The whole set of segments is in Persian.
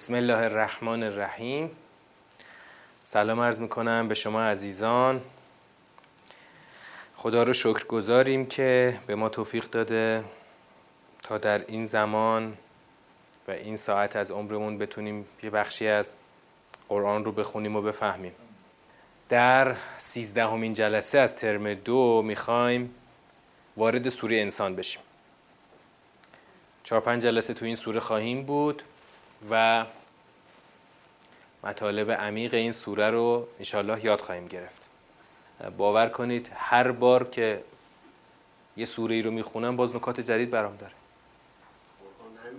بسم الله الرحمن الرحیم. سلام عرض می‌کنم به شما عزیزان. خدا رو شکر گذاریم که به ما توفیق داده تا در این زمان و این ساعت از عمرمون بتونیم یه بخشی از قرآن رو بخونیم و بفهمیم. در سیزدهمین جلسه از ترم دو می‌خوایم وارد سوره انسان بشیم. چهار پنج جلسه تو این سوره خواهیم بود. و مطالب عمیق این سوره رو انشالله یاد خواهیم گرفت. باور کنید هر بار که یه سوره ای رو می‌خونم باز نکات جدید برام داره.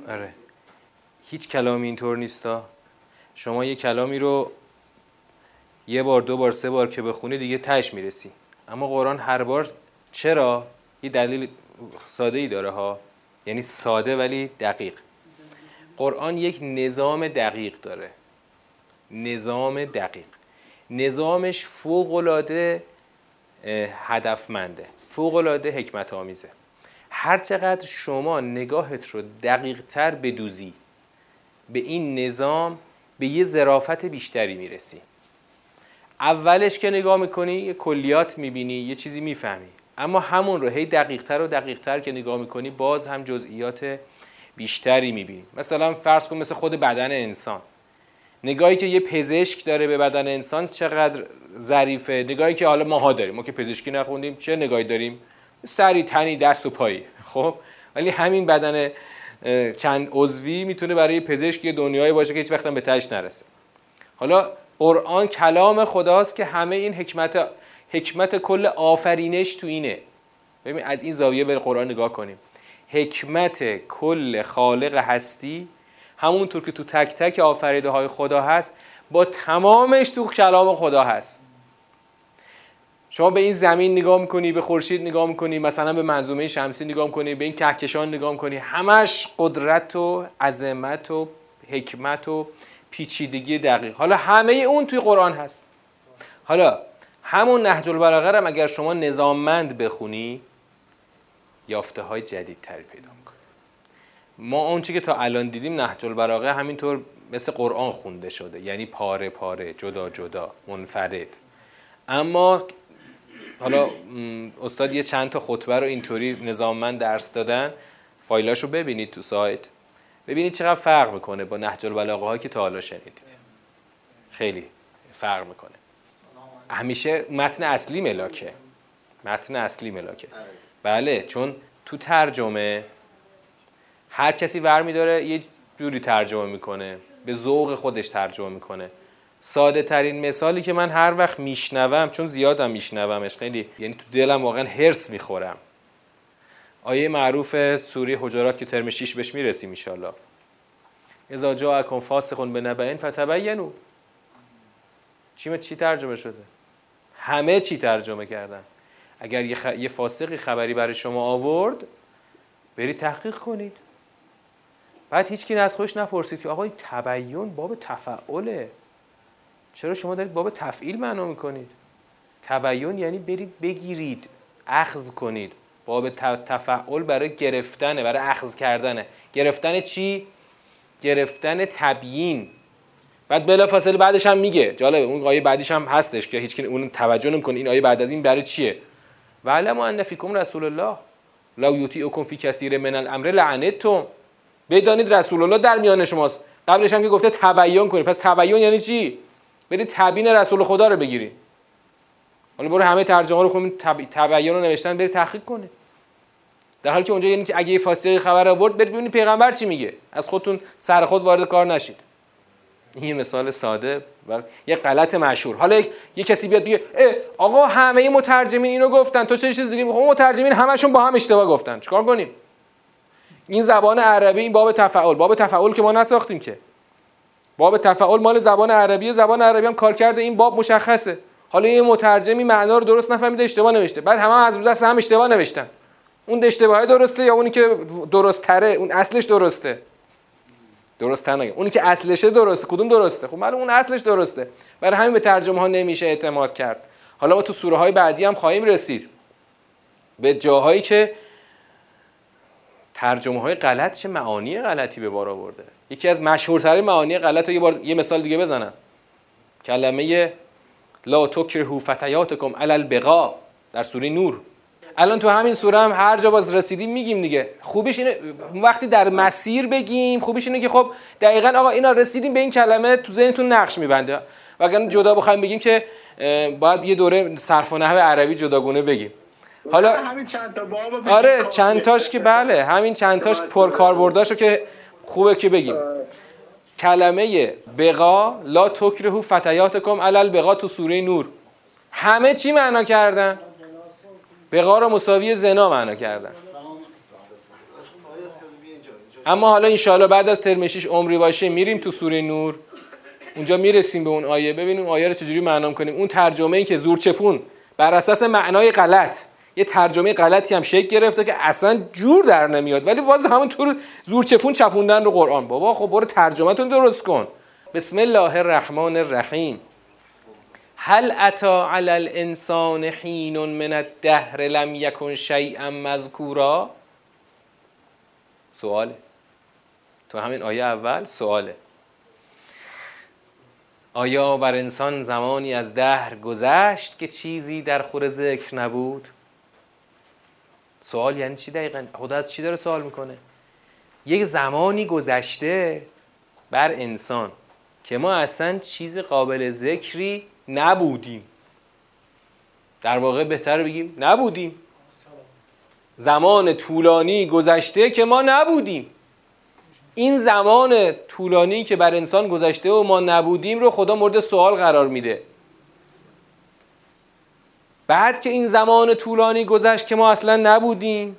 آره. هیچ کلامی اینطور نیستا. شما یه کلامی رو یه بار دو بار سه بار که بخونی دیگه تش می‌رسی. اما قرآن هر بار چرا؟ یه دلیل ساده ای داره ها. یعنی ساده ولی دقیق. قرآن یک نظام دقیق داره. نظام دقیق. نظامش فوقلاده هدفمنده. فوقلاده حکمت آمیزه هر چقدر شما نگاهت رو دقیق تر بدوزی به این نظام به یه ظرافت بیشتری می‌رسی. اولش که نگاه می‌کنی یه کلیات می‌بینی یه چیزی می‌فهمی. اما همون رو هی دقیقتر و دقیقتر که نگاه می‌کنی باز هم جزئیات بیشتری می‌بینی مثلا فرض کن مثل خود بدن انسان. نگاهی که یه پزشک داره به بدن انسان چقدر ظریفه؟ نگاهی که حالا ماها داریم. ما که پزشکی نخوندیم چه نگاهی داریم؟ سری تنی دست و پایی. خب؟ ولی همین بدن چند عضوی می‌تونه برای پزشک دنیایی باشه که هیچ وقت به تش نرسه. حالا قرآن کلام خداست که همه این حکمت حکمت کل آفرینش تو اینه. ببین از این زاویه به قرآن نگاه کنیم. حکمت کل خالق هستی همونطور که تو تک تک آفریده های خدا هست با تمامش تو کلام خدا هست. شما به این زمین نگاه می‌کنی به خورشید نگاه می‌کنی مثلا به منظومه شمسی نگاه می‌کنی به این کهکشان نگاه می‌کنی همش قدرت و عظمت و حکمت و پیچیدگی دقیق. حالا همه اون توی قرآن هست. حالا همون نهج البلاغه هم اگر شما نظاممند بخونی یافته های جدید تری پیدا می‌کنی ما اون که تا الان دیدیم نهج البلاغه همینطور مثل قرآن خونده شده یعنی پاره پاره جدا جدا منفرد. اما حالا استاد یه چند تا خطبه رو اینطوری نظاممند درس دادن فایلاشو ببینید تو سایت. ببینید چقدر فرق می‌کنه با نهج البلاغه هایی که تا حالا شنیدید. خیلی فرق می‌کنه. همیشه متن اصلی ملاکه. متن اصلی ملاکه. بله چون تو ترجمه هر کسی ور داره یه جوری ترجمه می‌کنه به ذوق خودش ترجمه می‌کنه. ساده ترین مثالی که من هر وقت میشنوم چون زیادم میشنومش خیلی یعنی تو دلم واقعا هرس می‌خورم. آیه معروف سوری حجرات که ترم 6 بهش می‌رسیم ان اذا جاءکم فاسق بنبأ فتبینوا. چی چی ترجمه شده؟ همه چی ترجمه کردن. اگر یه, خ... یه فاسقی خبری برای شما آورد برید تحقیق کنید. بعد هیچ کی از خودش نپرسید که آقای تبیین باب تفعله. چرا شما دارید باب تفعیل معنا می‌کنید؟ تبیین یعنی برید بگیرید اخذ کنید. باب تفعل برای گرفتنه برای اخذ کردنه. گرفتن چی؟ گرفتن تبیین. بعد بلا فاصله بعدش هم میگه جالب اون آیه بعدیش هم هستش که هیچ اون توجه نمی‌کنه. این آیه بعد از این برای چیه؟ وعلم ان فیکم رسول الله. لا یطیعکم فی کثیر من الامر لعنتم. بدانید رسول الله در میان شماست. قبلش هم که گفته تبیین کنید. پس تبیین یعنی چی؟ برید تبیین رسول خدا رو بگیرید. حالا برو همه ترجمه رو خونید تبیین رو نوشتن برید تحقیق کنید. در حالی که اونجا یعنی که اگه فاسقی خبر آورد برید ببینید پیغمبر چی میگه. از خودتون سر خود وارد کار نشید. این مثال ساده و یه غلط مشهور. حالا یه کسی بیاد بگه آقا همه مترجمین اینو گفتن تو چه چیز دیگه میگی مترجمین همشون با هم اشتباه گفتن. چیکار کنیم؟ این زبان عربی این باب تفعول باب تفعول که ما نساختیم که. باب تفعول مال زبان عربی زبان عربی هم کار کرده. این باب مشخصه. حالا یه مترجمی معنا رو درست نفهمیده اشتباه نوشته. بعد همه از رو دست هم اشتباه نوشتن. اون اشتباهی درسته یا اونی که درست تره اون اصلش درسته. درست نگه اونی که اصلشه درسته. کدوم درسته؟ خب من اون اصلش درسته. برای همین به ترجمه ها نمیشه اعتماد کرد. حالا ما تو سوره های بعدی هم خواهیم رسید. به جاهایی که ترجمه های غلط چه معانی غلطی به بار آورده. یکی از مشهورترین معانی غلط رو یه بار یه مثال دیگه بزنم. کلمه لا تکرهو فتیاتکم علی البقا در سوره نور. الان تو همین سوره هم هر جا باز رسیدیم میگیم دیگه. خوبیش اینه وقتی در مسیر بگیم خوبیش اینه که خب دقیقا آقا اینا رسیدیم به این کلمه تو ذهنتون نقش میبنده. وگرنه جدا بخوایم بگیم که باید یه دوره صرف و نحو عربی جداگونه بگیم. حالا همین چند تا باب آره چند تاش که بله همین چند تاش پرکاربرداشو که خوبه که بگیم. کلمه بقا لا تکرهو فتیاتکم علل بقا تو سوره نور. همه چی معنا کردن؟ بقا مساوی زنا معنا کردن. اما حالا انشاءالله بعد از ترمشیش عمری باشه میریم تو سوره نور. اونجا می‌رسیم به اون آیه. ببینیم آیه رو چجوری معنا کنیم اون ترجمه ای که زورچپون بر اساس معنای غلط. یه ترجمه غلطی هم شکل گرفته که اصلا جور در نمیاد. ولی باز همونطور زورچپون چپوندن رو قرآن. بابا خب برو ترجمهتون درست کن. بسم الله الرحمن الرحیم. هل اتا علی الانسان حین من الدهر لم یکن شیئا مذکورا؟ سواله. تو همین آیه اول سواله. آیا بر انسان زمانی از دهر گذشت که چیزی در خور ذکر نبود؟ سوال یعنی چی دقیقا؟ خدا از چی داره سوال می‌کنه؟ یک زمانی گذشته بر انسان که ما اصلا چیز قابل ذکری نبودیم. در واقع بهتر بگیم نبودیم. زمان طولانی گذشته که ما نبودیم. این زمان طولانی که بر انسان گذشته و ما نبودیم رو خدا مورد سوال قرار میده. بعد که این زمان طولانی گذشت که ما اصلا نبودیم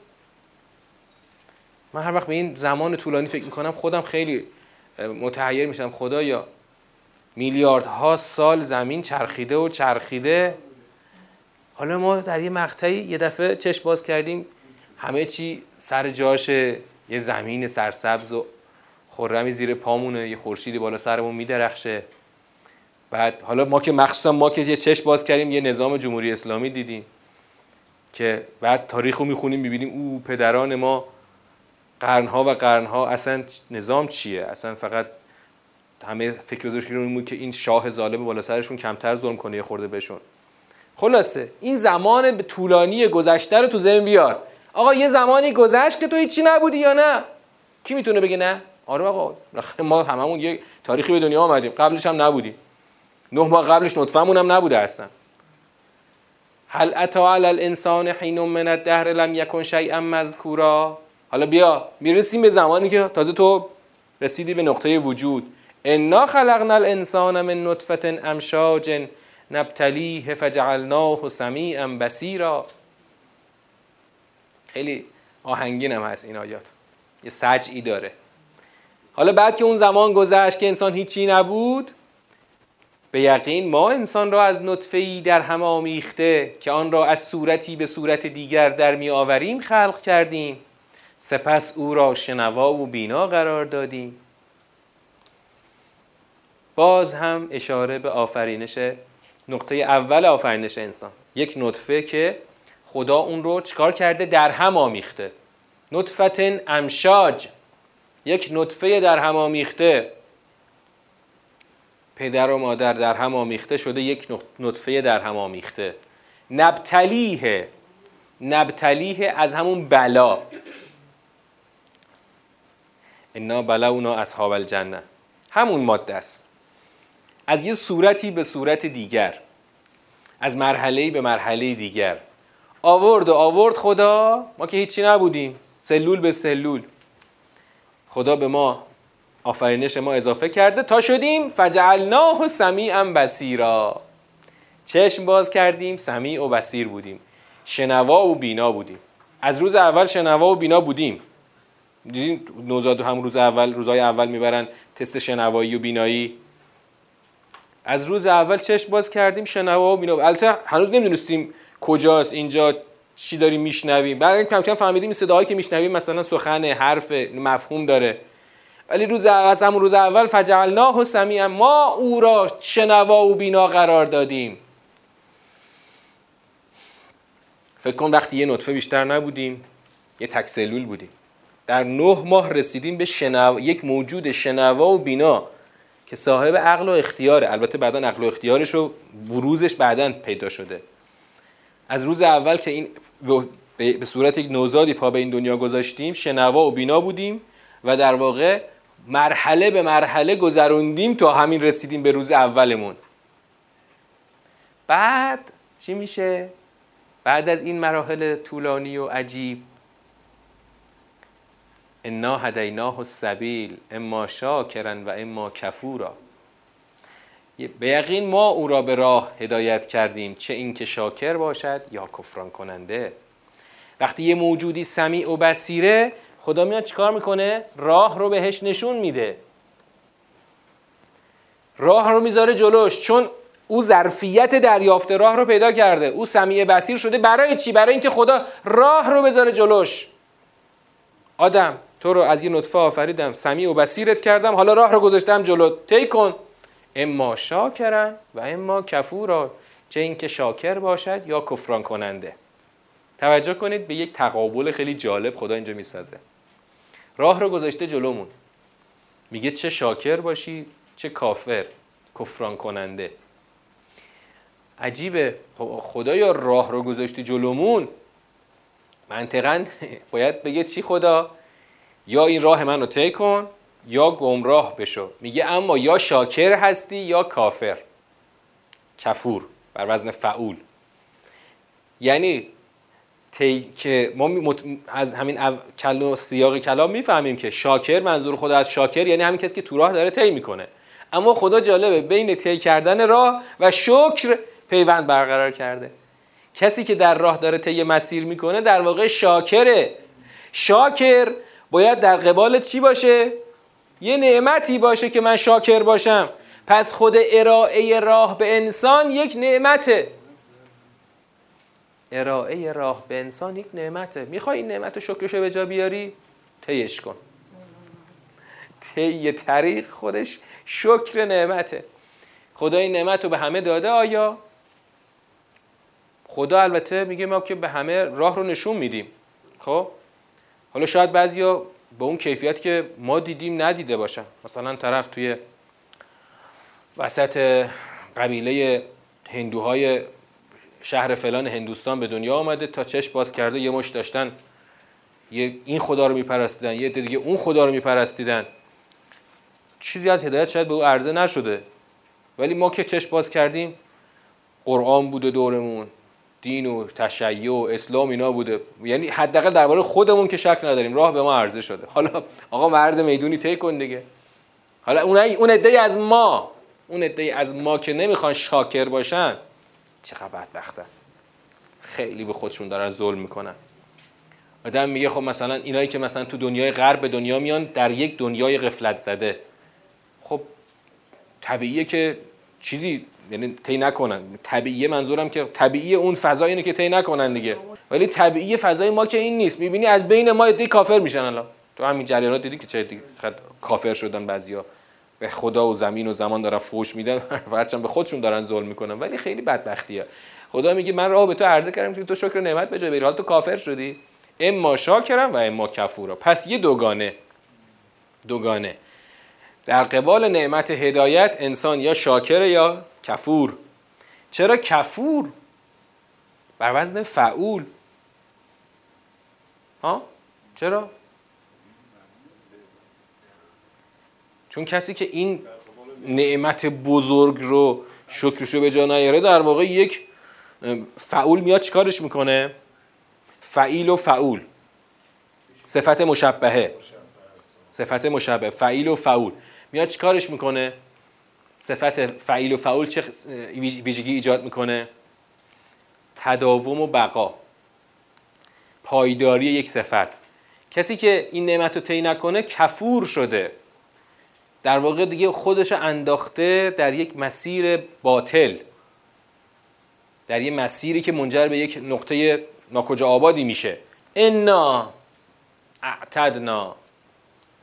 من هر وقت به این زمان طولانی فکر می‌کنم خودم خیلی متحیر میشم خدایا. میلیاردها سال زمین چرخیده و چرخیده. حالا ما در یه مقطعی یه دفعه چشم باز کردیم. همه چی سر جاشه یه زمین سرسبز و خرمی زیر پامونه یه خورشیدی بالا سرمون میدرخشه. بعد حالا ما که مخصوصا ما که یه چشم باز کردیم یه نظام جمهوری اسلامی دیدیم که بعد تاریخ رو می‌خونیم می‌بینیم او پدران ما قرنها و قرنها اصلا نظام چیه؟ اصلا فقط همه فکر رو که این شاه ظالم بالا سرشون کمتر ظلم کنه یه خورده بهشون. خلاصه این زمان طولانی گذشته رو تو ذهن بیار. آقا یه زمانی گذشت که تو هیچی نبودی یا نه؟ کی می‌تونه بگه نه؟ آره آقا ما هممون یه تاریخی به دنیا آمدیم. قبلش هم نبودیم. نه ماه قبلش نطفه‌مون هم نبوده اصلا. هل اتا علی الانسان حین من الدهر لم یکن شیئا مذکورا؟ حالا بیا می‌رسیم به زمانی که تازه تو رسیدی به نقطه وجود. انا خلقنا الانسان من نطفه امشاج نبتلیه فجعلناه سمیعا بصیرا خیلی آهنگین هم هست این آیات. یه سجعی داره. حالا بعد که اون زمان گذشت که انسان هیچی نبود به یقین ما انسان را از نطفه در هم آمیخته که آن را از صورتی به صورت دیگر در می آوریم خلق کردیم. سپس او را شنوا و بینا قرار دادیم. باز هم اشاره به آفرینش نقطه اول آفرینش انسان. یک نطفه که خدا اون رو چکار کرده؟ در هم آمیخته. نطفتن امشاج. یک نطفه در هم آمیخته. پدر و مادر در هم آمیخته شده یک نطفه در هم آمیخته. نبتلیه. نبتلیه از همون بلا. انا بلونا اصحاب الجنه همون ماده است. از یه صورتی به صورت دیگر. از مرحله به مرحله دیگر. آورد و آورد خدا ما که هیچی نبودیم. سلول به سلول. خدا به ما آفرینش ما اضافه کرده. تا شدیم فجعلناه سمیعا بسیرا چشم باز کردیم سمیع و بسیر بودیم. شنوا و بینا بودیم. از روز اول شنوا و بینا بودیم. دیدین نوزاد هم روز اول روزای اول می‌برن تست شنوایی و بینایی؟ از روز اول چشم باز کردیم شنوا و بینا البته هنوز نمی‌دونستیم کجاست اینجا چی داریم میشنویم بعد کم کم فهمیدیم صداهایی که میشنویم مثلا سخن حرف مفهوم داره. ولی روز از همون روز اول فجعلناه سمیعا ما او را شنوا و بینا قرار دادیم. فکر کن وقتی یه نطفه بیشتر نبودیم یه تک سلول بودیم. در نه ماه رسیدیم به شنو... یک موجود شنوا و بینا. که صاحب عقل و اختیاره. البته بعدا عقل و اختیارش رو بروزش بعدا پیدا شده. از روز اول که این به صورت یک نوزادی پا به این دنیا گذاشتیم شنوا و بینا بودیم و در واقع مرحله به مرحله گذروندیم تا همین رسیدیم به روز اولمون. بعد چی میشه؟ بعد از این مراحل طولانی و عجیب انا هدیناه السبیل اما شاکرن و اما کفورا به یقین ما او را به راه هدایت کردیم چه اینکه شاکر باشد یا کفران کننده وقتی یه موجودی سمیع و بصیره خدا میاد چیکار می‌کنه راه رو بهش نشون میده راه رو می‌ذاره جلوش چون او ظرفیت دریافت راه رو پیدا کرده او سمیع بسیر شده برای چی برای اینکه خدا راه رو بذاره جلوش آدم تو رو از یه نطفه آفریدم. سمیع و بسیرت کردم. حالا راه رو گذاشتم جلو. طی کن. اما شاکرن و اما کفورا. چه اینکه شاکر باشد یا کفران کننده. توجه کنید به یک تقابل خیلی جالب خدا اینجا می‌سازه. راه رو گذاشته جلومون. میگه چه شاکر باشی چه کافر کفران کننده. عجیبه. خب خدا یا راه رو گذاشتی جلومون. منطقا باید بگه چی خدا؟ یا این راه من رو طی کن یا گمراه بشو. میگه اما یا شاکر هستی یا کافر. کفور بر وزن فعول. یعنی تی که ما از همین کل سیاق کلام می‌فهمیم که شاکر منظور خدا از شاکر یعنی همین کسی که تو راه داره طی می‌کنه. اما خدا جالبه بین طی کردن راه و شکر پیوند برقرار کرده. کسی که در راه داره طی مسیر می‌کنه در واقع شاکره. شاکر باید در قبال چی باشه؟ یه نعمتی باشه که من شاکر باشم. پس خود ارائه راه به انسان یک نعمته. ارائه راه به انسان یک نعمته. می‌خوای این نعمت شکرشو به جا بیاری؟ تیش کن. طی طریق خودش شکر نعمته. خدا این نعمت رو به همه داده آیا؟ خدا البته میگه ما که به همه راه رو نشون میدیم. خب؟ حالا شاید بعضیا به اون کیفیت که ما دیدیم ندیده باشن. مثلا طرف توی وسط قبیله هندوهای شهر فلان هندوستان به دنیا آمده تا چشم باز کرده یه مش داشتن یه این خدا رو میپرستیدن یه دیگه اون خدا رو میپرستیدن. چیزی از هدایت شاید به او عرضه نشده. ولی ما که چشم باز کردیم قرآن بوده دورمون. دین و تشیع و اسلام اینا بوده. یعنی حداقل درباره خودمون که شک نداریم. راه به ما عرضه شده. حالا آقا مرد می‌دونی طی کن دیگه. حالا اون اون عده از ما. اون عده از ما که نمی‌خوان شاکر باشن. چقدر بدبختن. خیلی به خودشون دارن ظلم می‌کنن. آدم میگه خب مثلا اینایی که مثلا تو دنیای غرب به دنیا میان در یک دنیای غفلت زده. خب طبیعیه که چیزی یعنی طی نکنن. طبیعیه منظورم که طبیعی اون فضا اینه که طی نکنن دیگه. ولی طبیعی فضای ما که این نیست. می‌بینی از بین ما دی کافر میشن الان. تو همین جریانات دیدی که چه کافر شدن بعضیا. به خدا و زمین و زمان دارن فوش میدن. هرچند به خودشون دارن ظلم می‌کنن. ولی خیلی بدبختیه. خدا میگه من راه به تو عرضه کردم که تو شکر نعمت به جای بری حال تو کافر شدی. اما شاکرم و اما کفورا. پس یه دوگانه. دوگانه. در قبال نعمت هدایت انسان یا شاکر یا کفور. چرا کفور؟ بر وزن فعول. ها؟ چرا؟ چون کسی که این نعمت بزرگ رو شکرشو به جا نیاره در واقع یک فعول میاد چیکارش می‌کنه؟ فعیل و فعول. صفت مشبهه. صفت مشبه فعیل و فعول. میاد چیکارش می‌کنه؟ صفت فعیل و فعول چه ویژگی ایجاد می‌کنه؟ تداوم و بقا. پایداری یک صفت. کسی که این نعمت رو طی نکنه کفور شده. در واقع دیگه خودش انداخته در یک مسیر باطل. در یک مسیری که منجر به یک نقطه ناکجا آبادی میشه. انا اعتدنا.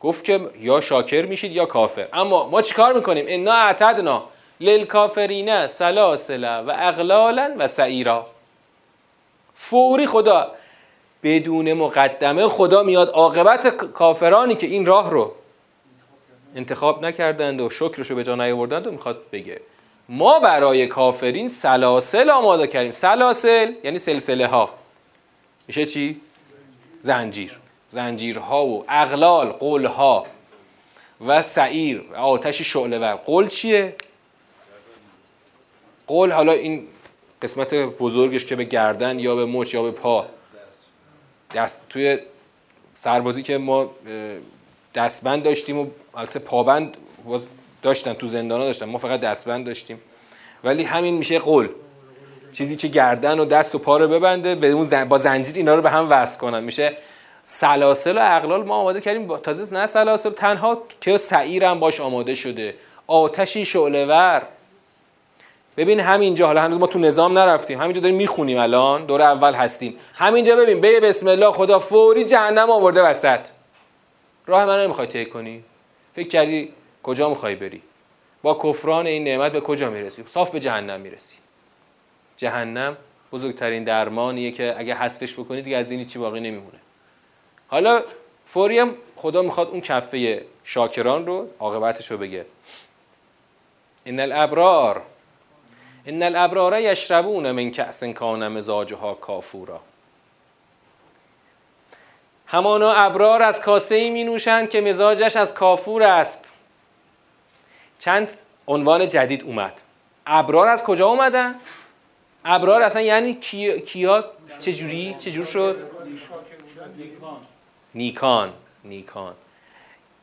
گفت که یا شاکر میشید یا کافر. اما ما چیکار می‌کنیم؟ انا اعتدنا للکافرین سلاسل و اغلالا و سعیرا. فوری خدا بدون مقدمه خدا میاد عاقبت کافرانی که این راه رو انتخاب نکردند و شکرشو به جا نیاوردند و می‌خواد بگه. ما برای کافرین سلاسل آماده کردیم. سلاسل یعنی سلسله ها میشه چی؟ زنجیر. زنجیرها و اغلال قلها و سعیر آتش شعله ور قل چیه؟ قل حالا این قسمت بزرگش که به گردن یا به مچ یا به پا. دست. توی سربازی که ما دستبند داشتیم و البته پابند داشتن تو زندان داشتن. ما فقط دستبند داشتیم. ولی همین میشه قل. چیزی که گردن و دست و پا رو ببنده به اون با زنجیر اینا رو به هم وصل کنن. میشه سلاسل و اقلال ما آماده کردیم تازه نه سلاسل تنها که سعیر هم باش آماده شده. آتشی شعله ور. ببین همینجا حالا هنوز ما تو نظام نرفتیم. همینجا داریم می‌خونیم الان. دور اول هستیم. همینجا ببین به بسم الله خدا فوری جهنم آورده وسط. راه من نمی‌خوای طی کنی؟ فکر کردی کجا می‌خوای بری؟ با کفران این نعمت به کجا می‌رسی؟ صاف به جهنم می‌رسی. جهنم بزرگترین درمانیه که اگه حذفش بکنی دیگه از دینی چی باقی نمیمونه. حالا فوری هم خدا می‌خواد اون کفه شاکران رو عاقبتش رو بگه. ان الابرار ان الابرار یشربون من کأس کان مزاجها کافورا. همانا ابرار از کاسه ای می نوشند که مزاجش از کافور است. چند عنوان جدید اومد. ابرار از کجا اومدن؟ ابرار اصلا یعنی کیا چجوری چجور شد؟ نیکان نیکان.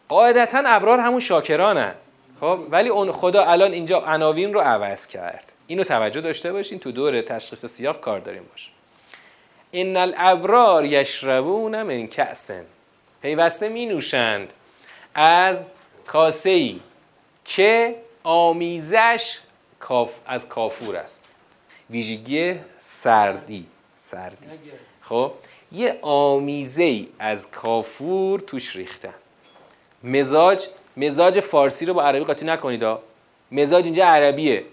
قاعدتا ابرار همون شاکرانن. خب ولی اون خدا الان اینجا عناوین رو عوض کرد. اینو توجه داشته باشین تو دور تشخیص سیاق کار داریم باش. ان الابرار یشربون من کأسن. پیوسته می نوشند از کاسه ای که آمیزش از کافور است. ویژگی سردی سردی. خب یه آمیزه ای از کافور توش ریختن مزاج مزاج فارسی رو با عربی قاطی نکنید مزاج اینجا عربیه.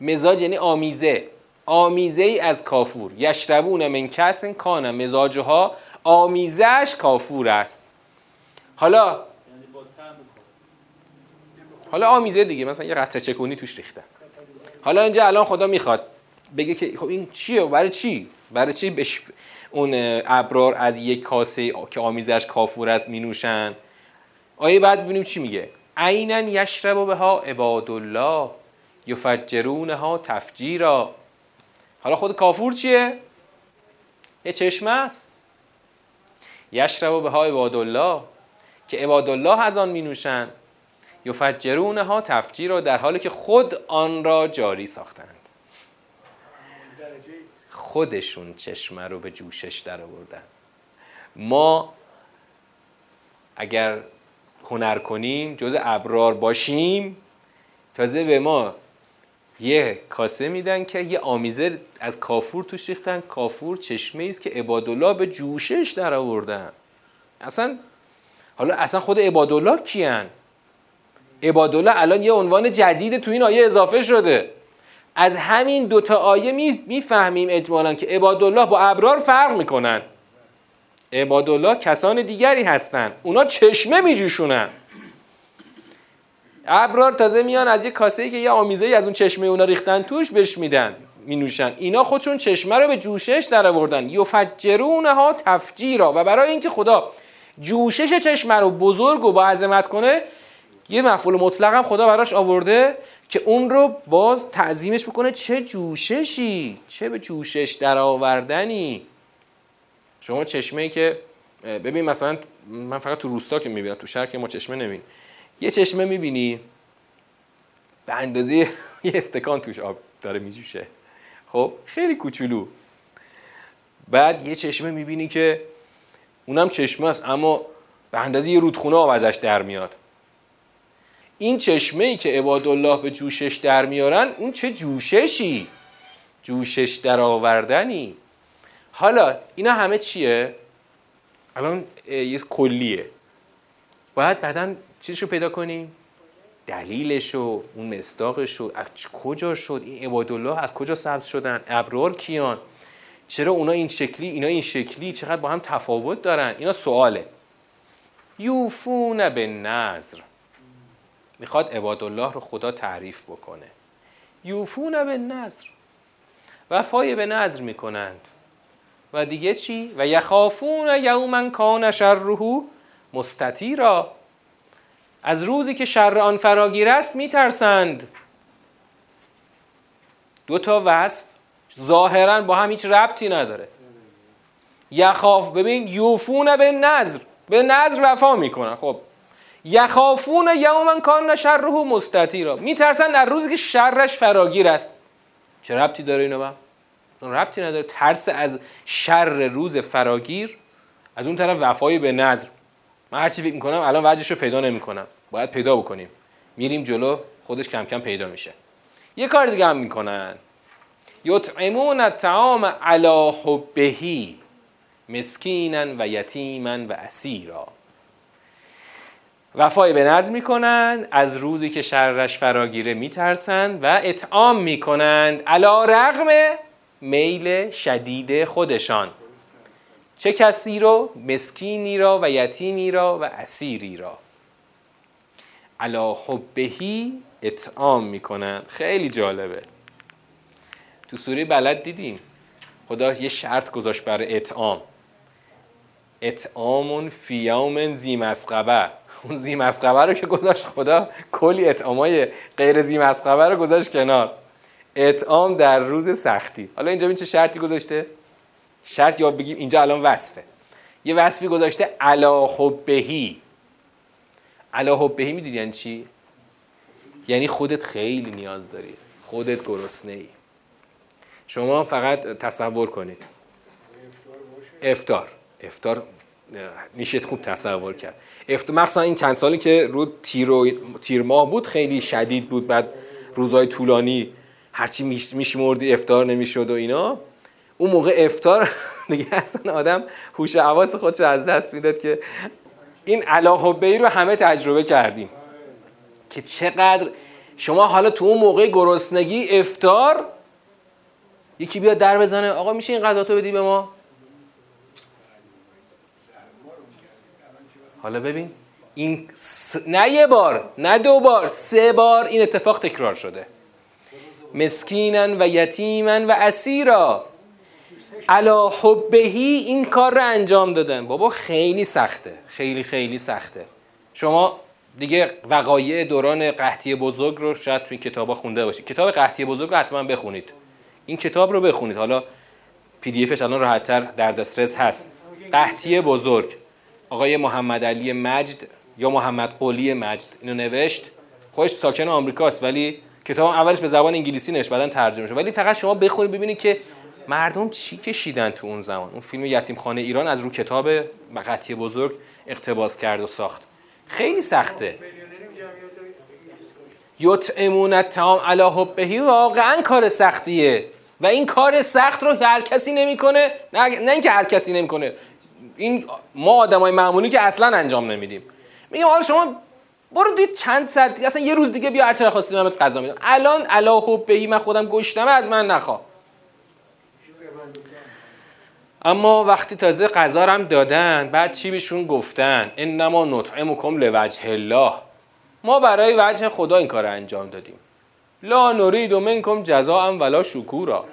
مزاج یعنی آمیزه. آمیزه ای از کافور. یشربون من کس کان. مزاجها آمیزش کافور است. حالا حالا آمیزه دیگه. مثلا یه قطره چکونی توش ریختن حالا اینجا الان خدا می‌خواد بگه که خب این چیه برای چی؟ برای چی بش اون ابرار از یک کاسه که آمیزش کافور است می نوشن آیه بعد ببینیم چی میگه. عینا یشرب بها عباد الله یفجرونها تفجیرا. حالا خود کافور چیه؟ یه چشمه است. یشرب بها عباد الله که عباد الله از آن می نوشن یفجرونها تفجیرا در حالی که خود آن را جاری ساختند. خودشون چشمه رو به جوشش در آوردن ما اگر هنر کنیم جز ابرار باشیم تازه به ما یه کاسه میدن که یه آمیزه از کافور توش ریختن. کافور چشمه است که عبادالله به جوشش در آوردن اصلا حالا اصلا خود عبادالله کیان؟ عبادالله الان یه عنوان جدید تو این آیه اضافه شده. از همین دوتا آیه می‌فهمیم اجمالا که عبادالله با ابرار فرق می‌کنن. عبادالله کسان دیگری هستن. اونا چشمه میجوشونن. ابرار تازه میان از یه کاسه که یه آمیزه ای از اون چشمه اونا ریختن توش بش میدن مینوشن. اینا خودشون چشمه رو به جوشش در آوردن یفجرونها تفجیرا. و برای اینکه خدا جوشش چشمه رو بزرگ و با عظمت کنه یه مفعول مطلق هم خدا براش آورده. که اون رو باز تعظیمش بکنه چه جوششی چه به جوشش در آوردنی شما چشمه که ببین مثلا من فقط تو روستا که می‌بینم تو شهر که ما چشمه نمی‌بینیم. یه چشمه می‌بینی به اندازه یه استکان توش آب داره میجوشه. خب خیلی کوچولو. بعد یه چشمه می‌بینی که اونم چشمه است اما به اندازه یه رودخونه آب ازش در میاد. این چشمه ای که عباد الله به جوشش در میارن اون چه جوششی؟ جوشش در آوردنی حالا اینا همه چیه؟ الان یه کلیه. باید بعدا چیزشو پیدا کنیم دلیلشو اون مصداقشو. از کجا شد؟ این عباد الله از کجا سبز شدن؟ ابرار کیان؟ چرا اونا این شکلی اینا این شکلی؟ چقدر با هم تفاوت دارن؟ اینا سواله. یوفون به نظر می‌خواد عباد الله رو خدا تعریف بکنه. یوفون به نظر وفای به نظر می‌کنند. و دیگه چی؟ و یخافون یوما کان شره مستطیرا. از روزی که شر آن فراگیر است میترسند. دو تا وصف ظاهرا با هم هیچ ربطی نداره. یخاف ببین یوفون به نظر به نظر وفا می‌کنن. خب یخافون یوما کان شره مستطیرا. میترسن در روزی که شرش فراگیر است. چه ربطی داره اینو با ربطی نداره. ترس از شر روز فراگیر از اون طرف وفایی به نظر. من هرچی فکر می‌کنم الان وجهش رو پیدا نمی‌کنم. باید پیدا بکنیم. میریم جلو خودش کم کم پیدا میشه. یه کار دیگه هم می‌کنن. یطعمون الطعام علی حبهی مسکینا و یتیما و اسیرا. وفای به نظر می‌کنند از روزی که شرش فراگیره میترسند و اطعام می‌کنند. علا رغم میل شدید خودشان. چه کسی رو؟ مسکینی را و یتیمی را و اسیری را. علا حبهی اطعام می‌کنند. خیلی جالبه. تو سوره بلد دیدیم. خدا یه شرط گذاشت برای اطعام. اطعامون فی یوم ذی مسقبه اون ذی مسقبه رو که گذاشت خدا کلی اطعامای غیر ذی مسقبه رو گذاشت کنار. اطعام در روز سختی. حالا اینجا این چه شرطی گذاشته؟ شرط یا بگیم اینجا الان وصفه. یه وصفی گذاشته علا حبهی. علا حبهی می‌دید یعنی چی؟ یعنی خودت خیلی نیاز داری. خودت گرسنه ای شما فقط تصور کنید. افتار افتار میشه خوب تصور کرد. افتار مخصوصا این چند سالی که رو تیر, و تیر ماه بود خیلی شدید بود. بعد روزهای طولانی هرچی میشمردی افتار نمی‌شد و اینا. اون موقع افتار دیگه اصلا آدم هوش حواس خودش از دست می‌داد که این علاهبه رو همه تجربه کردیم. که چقدر شما حالا تو اون موقع گرسنگی افتار یکی بیاد در بزنه. آقا میشه این غذا تو بدی به ما؟ حالا ببین این نه یه بار نه دو بار سه بار این اتفاق تکرار شده. مسکینا و یتیما و اسیرا. علا حبهی این کار رو انجام دادن. بابا خیلی سخته خیلی خیلی سخته. شما دیگه وقایع دوران قحطی بزرگ رو شاید توی کتابا خونده باشید. کتاب قحطی بزرگ رو حتما بخونید. این کتاب رو بخونید. حالا پی دی افش الان راحتتر در دسترس هست. قحطی بزرگ. آقای محمد علی مجد یا محمد قولی مجد. اینو نوشت. خودش ساکن آمریکاست ولی کتاب اولش به زبان انگلیسی نوشت بعدا ترجمه شد. ولی فقط شما بخونید ببینید که مردم چی کشیدن تو اون زمان. اون فیلم یتیم خانه ایران از رو کتاب قحطی بزرگ اقتباس کرد و ساخت. خیلی سخته. یطعمون الطعام علی حبه. واقعا کار سختیه. و این کار سخت رو هر کسی نمی‌کنه. نه نه اینکه هر کسی نمی‌کنه. این ما آدمای معمولی که اصلا انجام نمیدیم. میگم حالا شما برو دید چند ساعت اصلا یه روز دیگه بیا هر چقدر خواستی من غذا میدم. الان علا حبه من خودم گشتم از من نخوا. اما وقتی تازه غذا هم دادن بعد چی بهشون گفتن؟ انما نطعمکم لوجه الله. ما برای وجه خدا این کار انجام دادیم. لا نرید منکم جزاء ولا شکورا.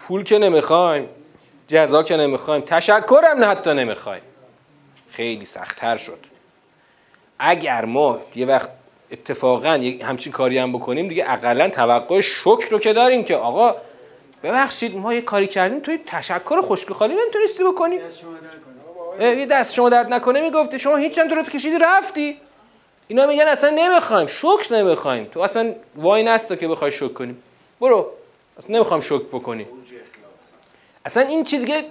پول که نمی‌خوایم جزا که نمی‌خوایم. تشکرم نه حتی نمی‌خوایم. خیلی سختتر شد. اگر ما یه وقت اتفاقا همچین کاری هم بکنیم دیگه اقلا توقع شکر رو که داریم که آقا ببخشید ما یه کاری کردیم توی تشکر خشک خالی نمی‌تونستی بکنی؟ یه دست شما درد نکنه می‌گفتی شما هیچ هم رو کشیدی رفتی. اینا میگن اصلا نمی‌خوایم. شکر نمی‌خوایم. تو اصلا وای نستا که بخوای شکر کنیم برو. اصلا نمی‌خوام شکر بکنی. اصلا این چی دیگه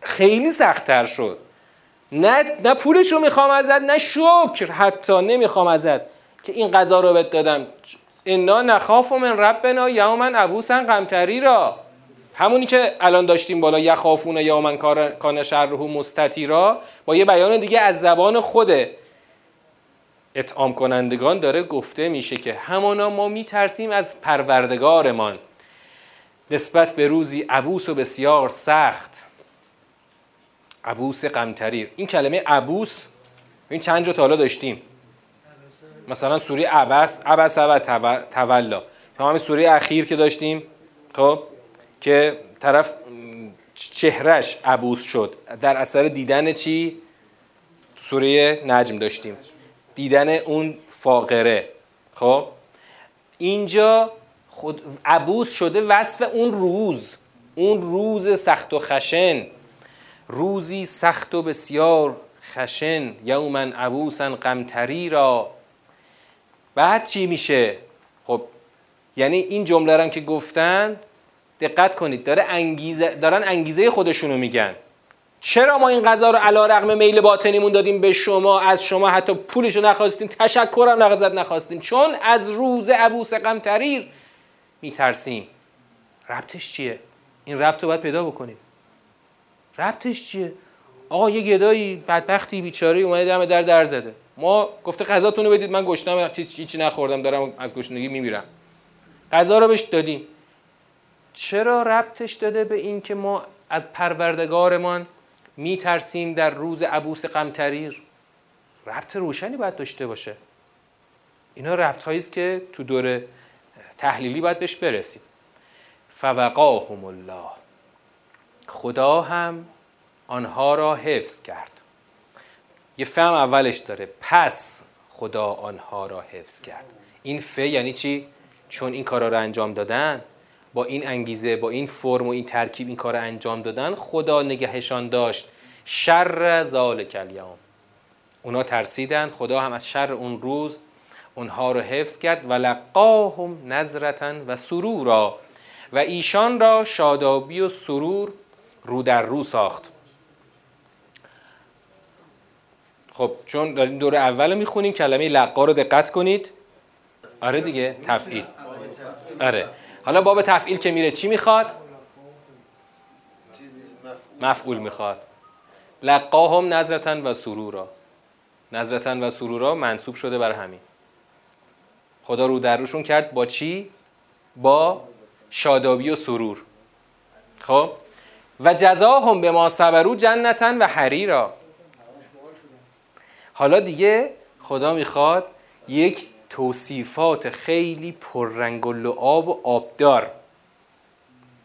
خیلی سختتر شد. نه نه پولش رو می‌خوام ازت نه شکر حتی نمی‌خوام ازت که این غذا رو بهت دادم. انا نخاف من ربنا یوما ابوسا قمتری را همونی که الان داشتیم بالا یخافون یوما کان شره مستطیرا با یه بیان دیگه از زبان خود اطعام کنندگان داره گفته میشه که همانا ما میترسیم از پروردگارمان. نسبت به روزی عبوس و بسیار سخت. عبوس قمتریر این کلمه عبوس این چند جا تالا داشتیم. مثلا سوره عبس عبس و تولا. همین سوره اخیر که داشتیم خب که طرف چهرش عبوس شد. در اثر دیدن چی؟ سوره نجم داشتیم. دیدن اون فاقره. خب اینجا خود عبوس شده وصف اون روز اون روز سخت و خشن. روزی سخت و بسیار خشن. یومن عبوسن قمتری را بعد چی میشه؟ خب یعنی این جمله هم که گفتن دقت کنید داره انگیزه دارن انگیزه خودشونو میگن. چرا ما این غذا رو علا رقم میل باطنیمون دادیم به شما؟ از شما حتی پولشو نخواستیم تشکرم نقضت نخواستیم. چون از روز عبوس قمتریر میترسیم. ربطش چیه؟ این ربط رو باید پیدا بکنیم. ربطش چیه؟ آقا یه گدایی بدبختی بیچاره اومده دم در در زده. ما گفته غذاتون رو بدید من گشتم چی نخوردم دارم از گشنگی میمیرم. غذا رو بهش دادیم. چرا ربطش داده به این که ما از پروردگارمان میترسیم در روز عبوس قمتریر ربط روشنی باید داشته باشه. اینا ربط است که تو دور تحلیلی باید بهش برسیم. فوقاهم الله. خدا هم آنها را حفظ کرد. یه فهم اولش داره. پس خدا آنها را حفظ کرد. این ف یعنی چی؟ چون این کارا رو انجام دادن با این انگیزه با این فرم و این ترکیب این کار انجام دادن خدا نگهشان داشت. شر ذالک الیوم. اونا ترسیدن خدا هم از شر اون روز اونها رو حفظ کرد و لقاهم نظرتا و سرورا و ایشان را شادابی و سرور رو در رو ساخت. خب چون در این دوره اول می‌خونیم کلمه لقا رو دقت کنید. آره دیگه تفعیل. آره. حالا باب تفعیل که میره چی می‌خواد؟ مفعول می‌خواد. لقاهم نظرتا و سرورا. نظرتا و سرورا منصوب شده بر همین. خدا رو در روشون کرد با چی؟ با شادابی و سرور. خب؟ و جزاهم به ما صبرو جنتا و حریرا. حالا دیگه خدا می‌خواد یک توصیفات خیلی پررنگ و لعاب و آبدار.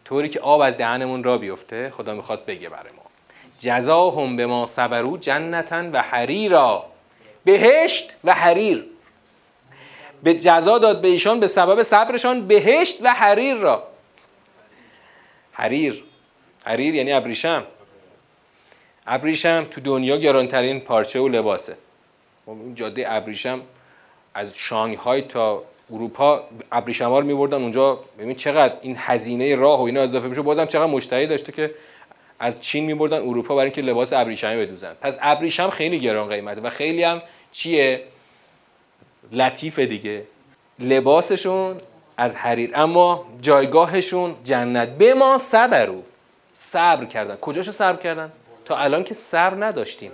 طوری که آب از دهنمون را بیفته خدا می‌خواد بگه برای ما. جزاهم به ما صبرو جنتا و حریرا. بهشت و حریر. به جزا داد به ایشان به سبب صبرشان بهشت و حریر را. حریر. حریر یعنی ابریشم. ابریشم تو دنیا گرانترین پارچه و لباسه. خب این جاده ابریشم از شانگهای تا اروپا ابریشم ها رو میبردن اونجا. ببین چقدر این هزینه راه و اینا اضافه میشه بازم چقدر مشتری داشته که از چین میبردن اروپا برای اینکه لباس ابریشمی بدوزن. پس ابریشم خیلی گران قیمته و خیلی هم چیه؟ لطیفه دیگه. لباسشون از حریر. اما جایگاهشون جنت. به ما صبرو صبر کردن. کجاشو صبر کردن؟ تا الان که صبر نداشتیم.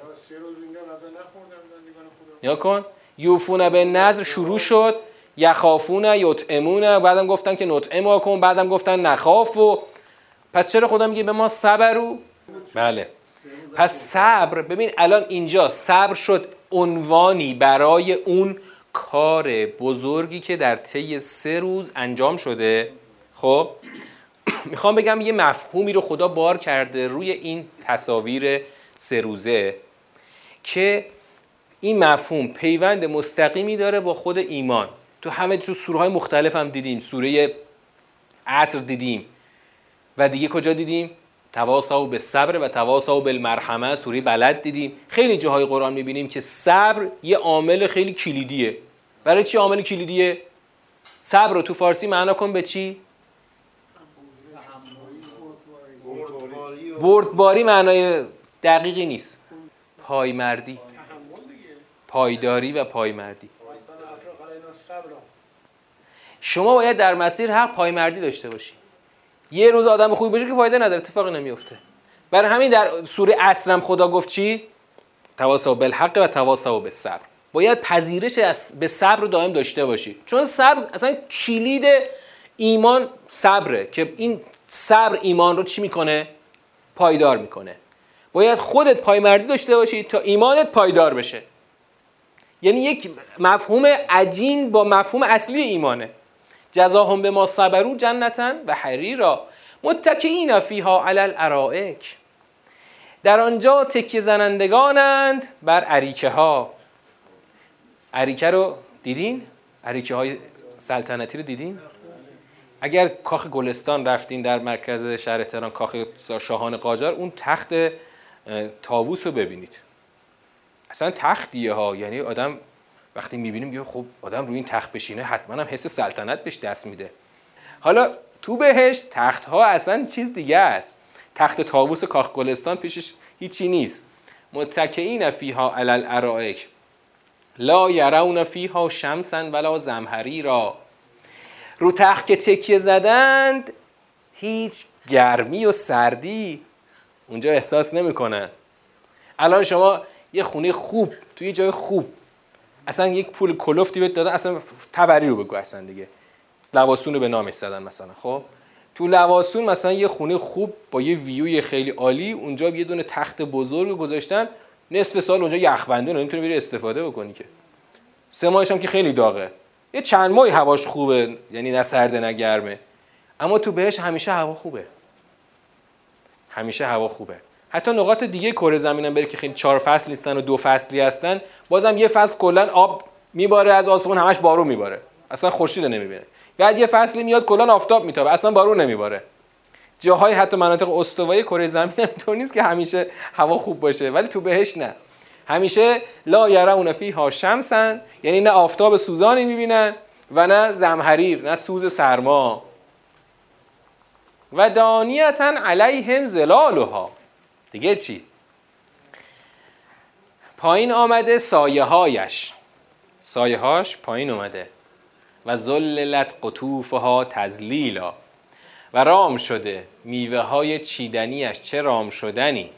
یا کن. یوفون به نظر شروع شد. یخافون یطعمون بعدم گفتن که نطعم کن. بعدم گفتن نخاف و پس چرا خدا میگه به ما صبرو بله. پس صبر. ببین الان اینجا صبر شد عنوانی برای اون کار بزرگی که در طی سه روز انجام شده. خب می‌خوام بگم یه مفهومی رو خدا بار کرده روی این تصاویر سه روزه که این مفهوم پیوند مستقیمی داره با خود ایمان. تو همه جو سوره های مختلف هم دیدیم سوره عصر دیدیم. و دیگه کجا دیدیم؟ تواصل به صبر و تواصل بالمرحمه سوره بلد دیدیم. خیلی جاهای قرآن می‌بینیم که صبر یه عامل خیلی کلیدیه. برای چی عامل کلیدیه؟ صبر رو تو فارسی معنا کن به چی؟ بردباری معنای دقیقی نیست. پایمردی. پایداری و پایمردی. شما باید در مسیر حق پایمردی داشته باشی. یه روز آدم خوبی باشه که فایده نداره اتفاقی نمیفته. برای همین در سوره اسرم خدا گفت چی؟ تواصل بالحق و تواصل بالصبر. باید پذیرش به صبر رو دائم داشته باشی. چون صبر اصلا کلید ایمان صبره که این صبر ایمان رو چی می‌کنه؟ پایدار می‌کنه. باید خودت پایمردی داشته باشی تا ایمانت پایدار بشه. یعنی یک مفهوم عجین با مفهوم اصلی ایمانه. جزاهم به ما صبرو جنتن و حریرا متکئین فیها علی الارائک در آنجا تکیه زنندگانند بر عریکه ها عریکه رو دیدین؟ عریکه های سلطنتی رو دیدین؟ اگر کاخ گلستان رفتین در مرکز شهر تهران کاخ شاهان قاجار اون تخت تاووس رو ببینید اصلا تختیه ها یعنی آدم وقتی می‌بینیم یه خب آدم روی این تخت بشینه حتما هم حس سلطنت بهش دست میده. حالا تو بهش تخت ها اصلا چیز دیگه است. تخت تاووس کاخ گلستان پیشش هیچی نیست. متکئین فیها علی الارائک. لا یرون فیها شمسا ولا زمهری را رو تخت که تکیه زدند هیچ گرمی و سردی اونجا احساس نمی‌کنن الان شما یه خونه خوب توی جای خوب اصلا یک پول کلفتی بهت دادن اصلا تبری رو بگو اصلا دیگه. لواسون رو به نامش زدن مثلا خب؟ تو لواسون مثلا یه خونه خوب با یه ویوی خیلی عالی اونجا یه دونه تخت بزرگ گذاشتن نصف سال اونجا یخبندی نمی‌تونی بری استفاده بکنی که. سه ماهش هم که خیلی داغه. یه چند ماهی هواش خوبه یعنی نه سرده نه گرمه. اما تو بهش همیشه هوا خوبه. همیشه هوا خوبه. حتی نقاط دیگه کره زمین هم بری که خیلی چهار فصل نیستن و دو فصلی هستن. بازم یه فصل کلا آب میباره از آسمون همش بارون میباره. اصلا خورشید نمی‌بینه. بعد یه فصلی میاد کلا آفتاب میتابه اصلا بارون نمیباره. جاهای حتی مناطق استوایی کره زمین هم تو نیست که همیشه هوا خوب باشه ولی تو بهش نه. همیشه لا یرون فیها شمسن یعنی نه آفتاب سوزانی می‌بینن و نه زمهریر نه سوز سرما. و دانیتا علیهم زلالها دیگه چی؟ پایین آمده سایه هایش سایه هاش پایین اومده. و زللت قطوفها تزلیلا و رام شده. میوه های چیدنیش چه رام شدنی؟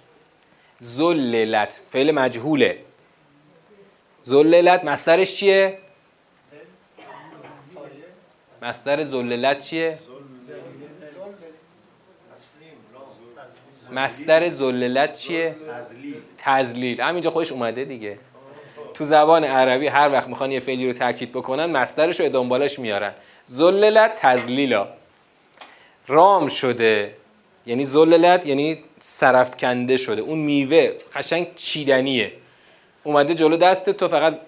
زللت فعل مجهوله. زللت مسترش چیه؟ مستر زللت چیه؟ مستر زللت چیه؟ تزلیل همینجا خودش اومده دیگه. تو زبان عربی هر وقت می‌خوان یه فعلی رو تاکید بکنن مسترش رو دنبالش میارن. زللت تزلیلا رام شده. یعنی زللت یعنی سرفکنده شده. اون میوه قشنگ چیدنیه. اومده جلو دست تو فقط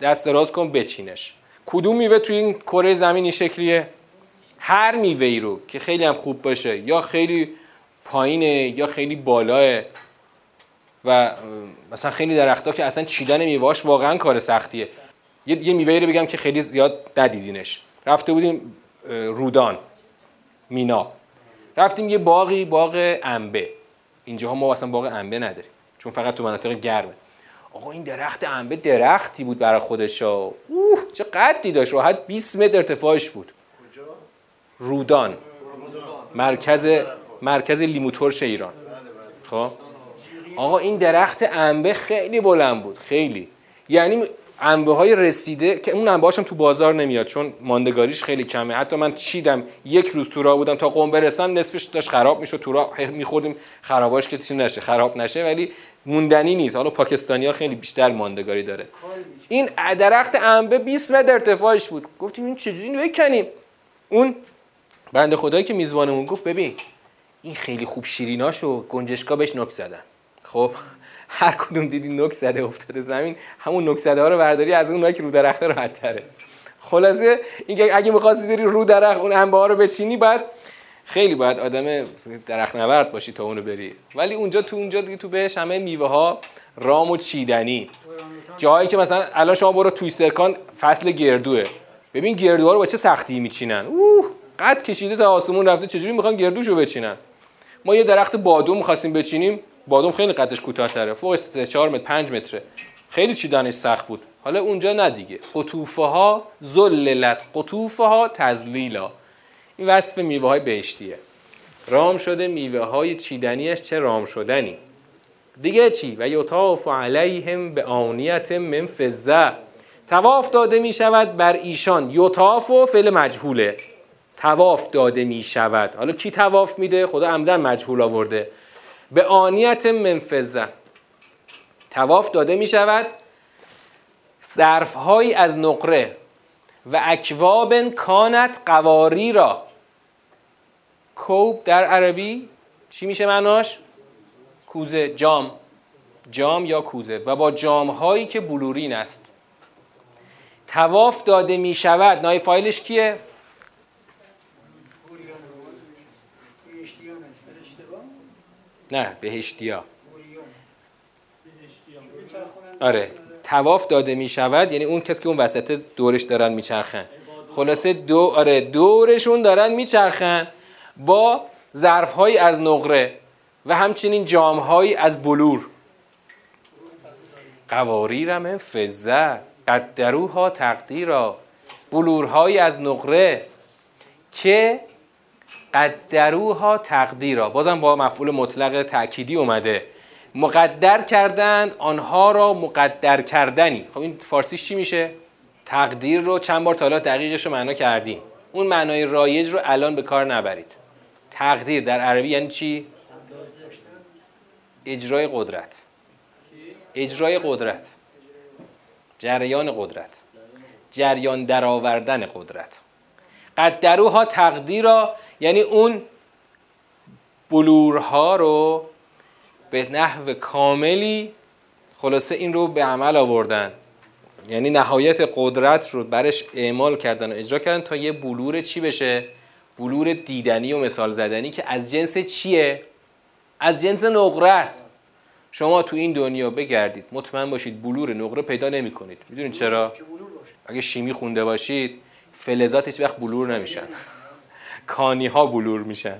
دست راز کن بچینش. کدوم میوه توی این کره زمین این شکلیه؟ هر میوه ای رو که خیلی هم خوب باشه یا خیلی پایینه یا خیلی بالاه. و مثلا خیلی درختها که اصلا چیدن میوهاش واقعا کار سختیه. یه, یه میوه رو بگم که خیلی زیاد ندیدینش. رفته بودیم رودان مینا. رفتیم یه باقی باغ انبه. اینجاها ما اصلا باغ انبه نداریم چون فقط تو مناطق گرمه. آقا این درخت انبه درختی بود برای خودش اوه چه قدی داشت. راحت 20 متر ارتفاعش بود. رودان. مرکز مرکز لیمو ترش ایران. خب؟ آقا این درخت انبه خیلی بلند بود خیلی. یعنی انبه های رسیده که اون انبه هم تو بازار نمیاد چون ماندگاریش خیلی کمه. حتی من چیدم یک روز تو راه بودم تا قم برسم نصفش داشت خراب می‌شد تو راه میخوردیم. خراباش که چی نشه خراب نشه ولی موندنی نیست. حالا پاکستانی ها خیلی بیشتر ماندگاری داره. این درخت انبه 20 متر ارتفاعش بود. گفتیم این چجوری؟ بکنیم. اون بنده خدایی که میزبانمون گفت ببین این خیلی خوب شیریناشو گنجشکا بهش نک زدن. خب هر کدوم دیدی نک زده افتاده زمین همون نک زده ها رو برداری از اون که رو درخته راحت تره. خلاصه این اگه می‌خواستی بری رو درخت اون انبه رو بچینی بعد خیلی باید آدم درخت نورد باشی تا اونو بری. ولی اونجا تو اونجا دیگه تو بهش همه میوه ها رام و چیدنی. جایی که مثلا الان شما برو توی سرکان فصل گردوه. ببین گردوها رو با چه سختی میچینن. اوه! قد کشیده تا آسمون رفته چجوری می‌خوان گردوشو بچینن؟ ما یه درخت بادوم می‌خواستیم بچینیم بادوم خیلی قدش کوتاه‌تره. فوق 4 متر 5 متره. خیلی چیدنش سخت بود. حالا اونجا نه دیگه. قطوفه ها ذللت. قطوفه ها تذلیلا. این وصف میوه های بهشتیه. رام شده میوه های چیدنیش چه رام شدنی؟ دیگه چی؟ و یطاف علیهم به آنیت من فزه تواف داده می شود بر ایشان. یطاف و فعل مجهوله. تواف داده می شود حالا کی تواف میده؟ خدا عمدن مجهول آورده. به آنیت منفذه تواف داده می شود ظرف از نقره و اکواب کانت قواری را. کوب در عربی چی میشه معناش؟ کوزه جام. جام یا کوزه. و با جام هایی که بلورین است. تواف داده می شود نای فایلش کیه؟ نه بهشتیا. آره. تواف داده می شود یعنی اون کسی که اون وسط دورش دارن میچرخن. خلاصه دو آره دورشون دارن میچرخن با ظرف های از نقره و همچنین جام از بلور. قواری من فزه قدروها تقدیرا. بلورهایی از نقره که قدروها تقدیرا. بازم با مفعول مطلق تأکیدی اومده. مقدر کردند آنها را مقدر کردنی. خب این فارسیش چی میشه؟ تقدیر رو چند بار تا دقیقش رو معنا کردیم. اون معنای رایج رو الان به کار نبرید. تقدیر در عربی یعنی چی؟ اجرای قدرت. اجرای قدرت. جریان قدرت. جریان درآوردن قدرت. قدروها تقدیرا یعنی اون بلورها رو به نحو کاملی خلاصه این رو به عمل آوردن. یعنی نهایت قدرت رو برش اعمال کردن و اجرا کردن تا یه بلور چی بشه؟ بلور دیدنی و مثال زدنی که از جنس چیه؟ از جنس نقره است. شما تو این دنیا بگردید مطمئن باشید بلور نقره پیدا نمی کنید می‌دونید چرا؟ اگه شیمی خونده باشید فلزات هیچ وقت بلور نمیشن. کانی ها بلور میشن.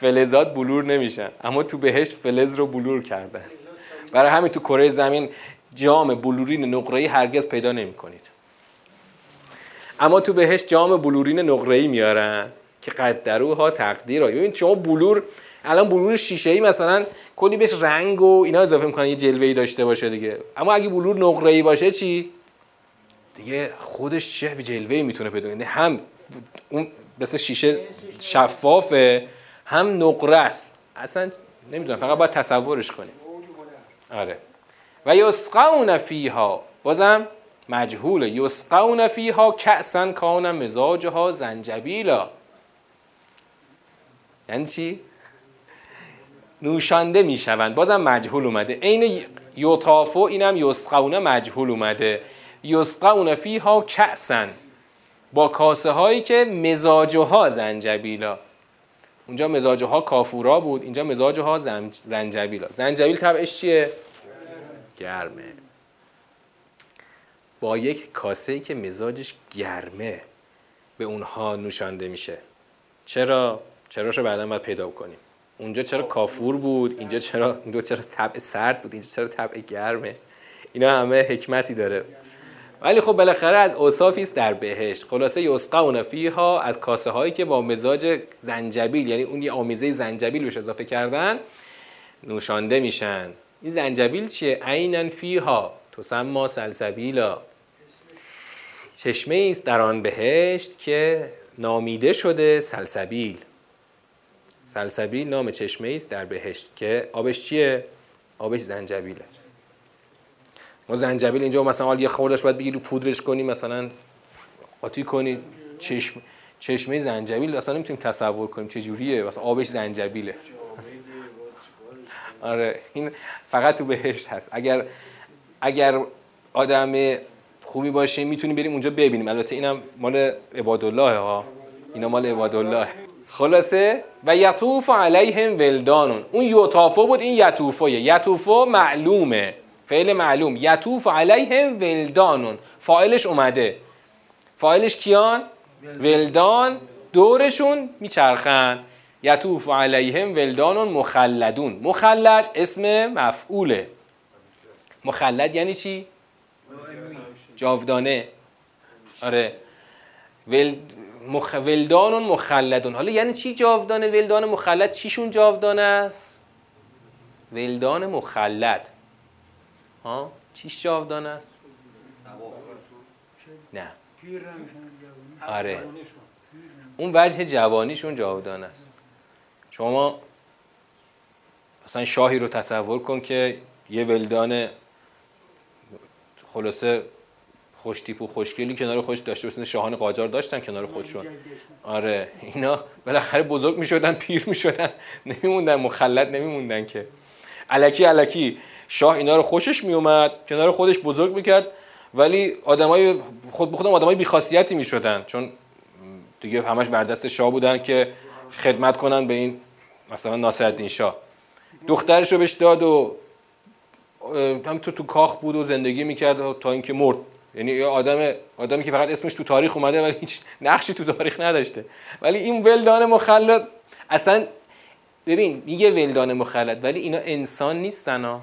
فلزات بلور نمیشن. اما تو بهشت فلز رو بلور کردن. برای همین تو کره زمین جام بلورین نقره‌ای هرگز پیدا نمی کنید اما تو بهشت جام بلورین نقره‌ای میارن که قدروها تقدیر ببین شما بلور الان بلور شیشه ای مثلا کلی بهش رنگ و اینا اضافه می‌کنن یه جلوه ای داشته باشه دیگه. اما اگه بلور نقره ای باشه چی؟ دیگه خودش چه جلوه می‌تونه پیدا کنه هم اون مثل شیشه شفافه هم نقره است. اصلا نمی‌دونم فقط باید تصورش کنیم. آره. و یسقون فیها بازم مجهوله. یسقون فیها کأسا کان مزاجها زنجبیلا. یعنی چی؟ نوشانده می‌شوند. بازم مجهول اومده. عین یوتافو اینم یسقون مجهول اومده. یسقون فیها کأسا با کاسه هایی که مزاجها زنجبیلا. اونجا مزاجها کافورا بود اینجا مزاجها زنجبیلا. زنجبیل طبعش چیه؟ گرمه. با یک کاسه که مزاجش گرمه به اونها نوشانده میشه. چرا؟ چرا رو بعدا باید پیدا کنیم. اونجا چرا کافور بود اینجا چرا اینجا چرا طبع سرد بود اینجا چرا طبع گرمه. اینا همه حکمتی داره. ولی خب بالاخره از اوصافی است در بهشت. خلاصه یسقون فیها از کاسه هایی که با مزاج زنجبیل یعنی اون یه آمیزه زنجبیل بهش اضافه کردن نوشانده میشن. این زنجبیل چیه؟ عینا فیها تسمى سلسبیلا. چشمه است در آن بهشت که نامیده شده سلسبیل. سلسبیل نام چشمه است در بهشت که آبش چیه؟ آبش زنجبیله. ما زنجبیل اینجا مثلا حال یه خوردش باید بگیری پودرش کنی مثلا قاطی کنی چشم چشمه زنجبیل اصلا نمی‌تونیم تصور کنیم چه جوریه. مثلا آبش زنجبیله. آره این فقط تو بهشت هست. اگر اگر آدم خوبی باشه می‌تونیم بریم اونجا ببینیم. البته اینم مال عبادالله ها. اینا مال عبادالله خلاصه و یطوف علیهم ولدانون. اون یطافو بود این یطوفه. یطوفو معلومه. فعل معلوم. یطوف علیهم ولدانون. فاعلش اومده. فاعلش کیان؟ ولدان. دورشون میچرخن. یطوف علیهم ولدانون مخلدون. مخلد اسم مفعوله. مخلد یعنی چی؟ جاودانه. آره. ول... مخ... ولدان مخلدون. حالا یعنی چی جاودانه؟ ولدان مخلد چیشون جاودانه است؟ ولدان مخلد. ها؟ چیش جاودانه است؟ نه. آره. اون وجه جوانیشون جاودانه است. شما مثلا شاهی رو تصور کن که یه ولدان خلاصه خوش تیپ و خوشگلی کنار خوش داشته مثل شاهان قاجار داشتن کنار خودشون. آره. اینا بالاخره بزرگ می‌شدن پیر می‌شدن. نمیموندن مخلط نمیموندن که. علکی علکی شاه اینا رو خوشش میومد کنار خودش بزرگ می‌کرد. ولی آدمای خود به خودم آدمای بیخاصیتی می‌شدن. چون دیگه همش بر دست شاه بودن که خدمت کنن به این مثلا ناصرالدین شاه. دخترش رو بهش داد و هم تو تو کاخ بود و زندگی می‌کرد تا اینکه مرد. یعنی یه آدم آدمی که فقط اسمش تو تاریخ اومده ولی هیچ نقشی تو تاریخ نداشته. ولی این ولدان مخلد اصلا ببین میگه ولدان مخلد ولی اینا انسان نیستن ها.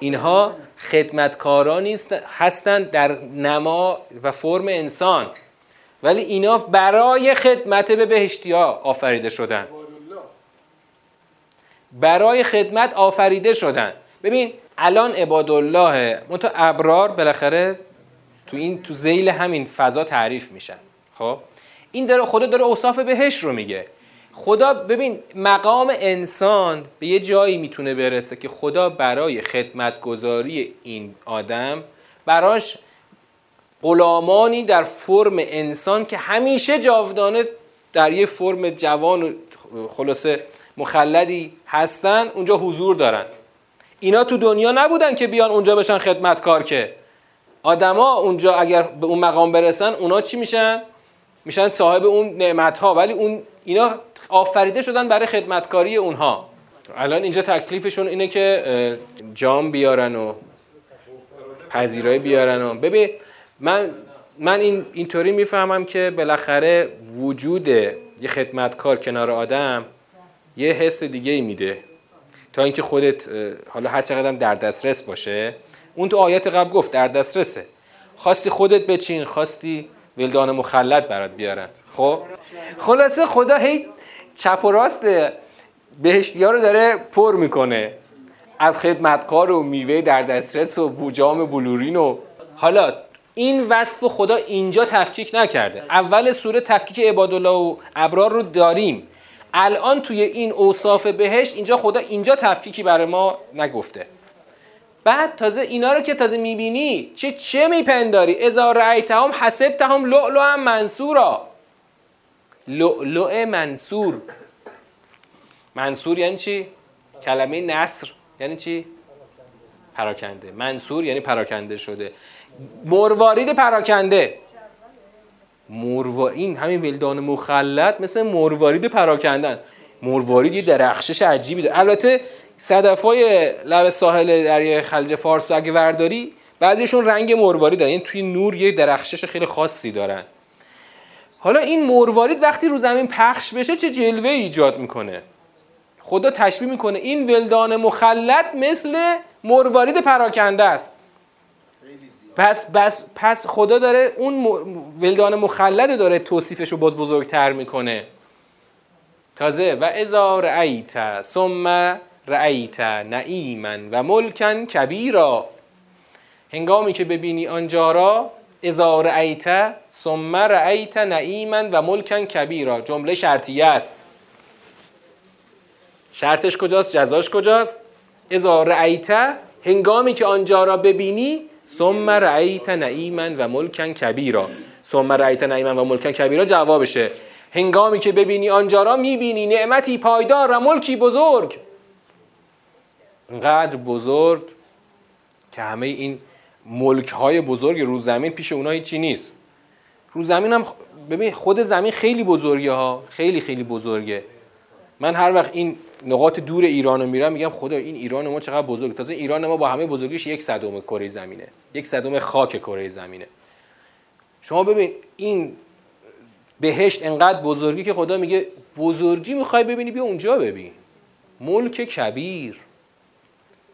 اینها خدمتکاران نیست هستند در نما و فرم انسان. ولی اینا برای خدمت به بهشتی ها آفریده شدن برای خدمت آفریده شدن ببین الان عبادالله منتها ابرار بالاخره تو این تو زیل همین فضا تعریف میشن. خب؟ این داره خدا داره اوصاف بهش رو میگه. خدا ببین مقام انسان به یه جایی می‌تونه برسه که خدا برای خدمتگذاری این آدم براش غلامانی در فرم انسان که همیشه جاودانه در یه فرم جوان و خلاصه مخلدی هستن اونجا حضور دارن. اینا تو دنیا نبودن که بیان اونجا بشن خدمتکار که. آدما اونجا اگر به اون مقام برسن اونا چی میشن؟ میشن صاحب اون نعمت ها ولی اون اینا آفریده شدن برای خدمتکاری اونها. الان اینجا تکلیفشون اینه که جام بیارن و پذیرایی بیارن و ببین من من این اینطوری می‌فهمم که بالاخره وجود یه خدمتکار کنار آدم یه حس دیگه ای میده. تا اینکه خودت حالا هر چقدر در دسترس باشه. اون تو آیات قبل گفت در دسترسه. خواستی خودت بچین خواستی ولدان مخلد برات بیارن. خب؟ خلاصه خدا هی چپ و راست بهشتی ها رو داره پر می‌کنه. از خدمتکار و میوه در دسترس و بوجام بلورین و حالا این وصف خدا اینجا تفکیک نکرده. اول سوره تفکیک عبادالله و ابرار رو داریم. الان توی این اوصاف بهشت اینجا خدا اینجا تفکیکی برای ما نگفته. بعد تازه اینا رو که تازه می‌بینی چه چه میپنداری؟ ازا رأیتهم حسبتهم لؤلؤا منصورا لؤلؤ منصور. منصور یعنی چی؟ کلمه نصر. یعنی چی؟ پراکنده. منصور یعنی پراکنده شده. مروارید پراکنده. مروارید این همین ولدان مخلط مثل مروارید پراکندن مروارید یه درخشش عجیبی داره. البته صدفای لب ساحل دریای خلیج فارس اگه ورداری بعضیشون رنگ مروارید دارن. یعنی توی نور یه درخشش خیلی خاصی دارن. حالا این مروارید وقتی رو زمین پخش بشه چه جلوه ایجاد می‌کنه؟ خدا تشبیه می‌کنه. این ولدان مخلط مثل مروارید پراکنده است. پس, پس, پس خدا داره اون ولدان مخلد داره توصیفش رو باز بزرگتر می‌کنه. تازه و ازا رأیت ثم رأیت نعیما و ملکن کبیرا. هنگامی که ببینی آنجا را ازا رأیت ثم رأیت نعیما و ملکن کبیرا. جمله شرطیه است. شرطش کجاست؟ جزاش کجاست؟ ازا رأیت هنگامی که آنجا را ببینی ثم رأیت نعیما و ملکن کبیرا. ثم رأیت نعیما و ملکن کبیرا جوابشه. هنگامی که ببینی آنجا را می‌بینی. نعمتی پایدار و ملکی بزرگ. انقدر بزرگ که همه این ملک های بزرگ رو زمین پیش اونها هیچی نیست. رو زمین هم ببین خود زمین خیلی بزرگه ها. خیلی خیلی بزرگه. من هر وقت این نقاط دور ایران رو میرم میگم خدا این ایران ما چقدر بزرگ. تازه ایران ما با همه بزرگیش یک صدم کره زمینه. یک صدم خاک کره زمینه. شما ببین این بهشت انقدر بزرگی که خدا میگه بزرگی می‌خوای ببینی بیا اونجا ببین. ملک کبیر.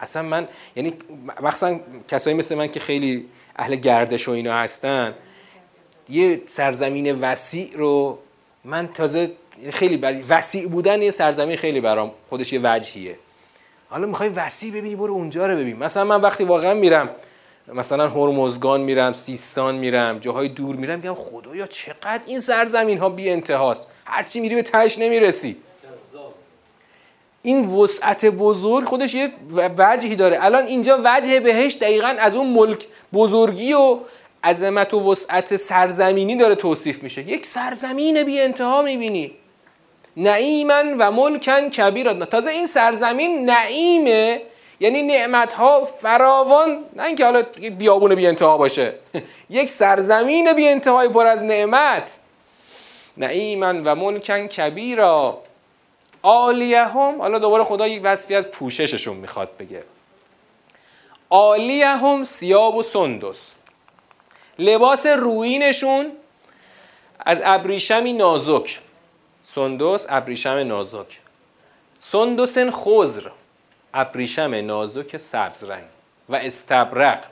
اصلا من یعنی مخصوصا کسایی مثل من که خیلی اهل گردش و اینا هستن یه سرزمین وسیع رو من تازه خیلی بر... وسیع بودن یه سرزمین خیلی برام خودش یه وجهیه. حالا می‌خوای وسیع ببینی برو اونجا رو ببین. مثلا من وقتی واقعا میرم مثلا هرمزگان میرم سیستان میرم جاهای دور میرم میگم خدایا چقدر این سرزمین ها بی انتهاست هرچی میری به تش نمی‌رسی. این وسعت بزرگ خودش یه وجهی داره. الان اینجا وجه بهش دقیقا از اون ملک بزرگی و عظمت و وسعت سرزمینی داره توصیف میشه. یک سرزمین بی انتها می‌بینی. نعیمن و ملکن کبیر تازه این سرزمین نعیمه یعنی نعمت ها فراوان. نه اینکه حالا بیابون بی انتها باشه. یک سرزمین بی انتهای پر از نعمت. نعیمن و ملکن کبیرا هم حالا دوباره خدا یک وصفی از پوشششون می‌خواد بگه. هم سیاب و سندس. لباس روینشون از ابریشمی نازک. سندس ابریشم نازک. سندسن خزر ابریشم نازک سبز رنگ و استبرق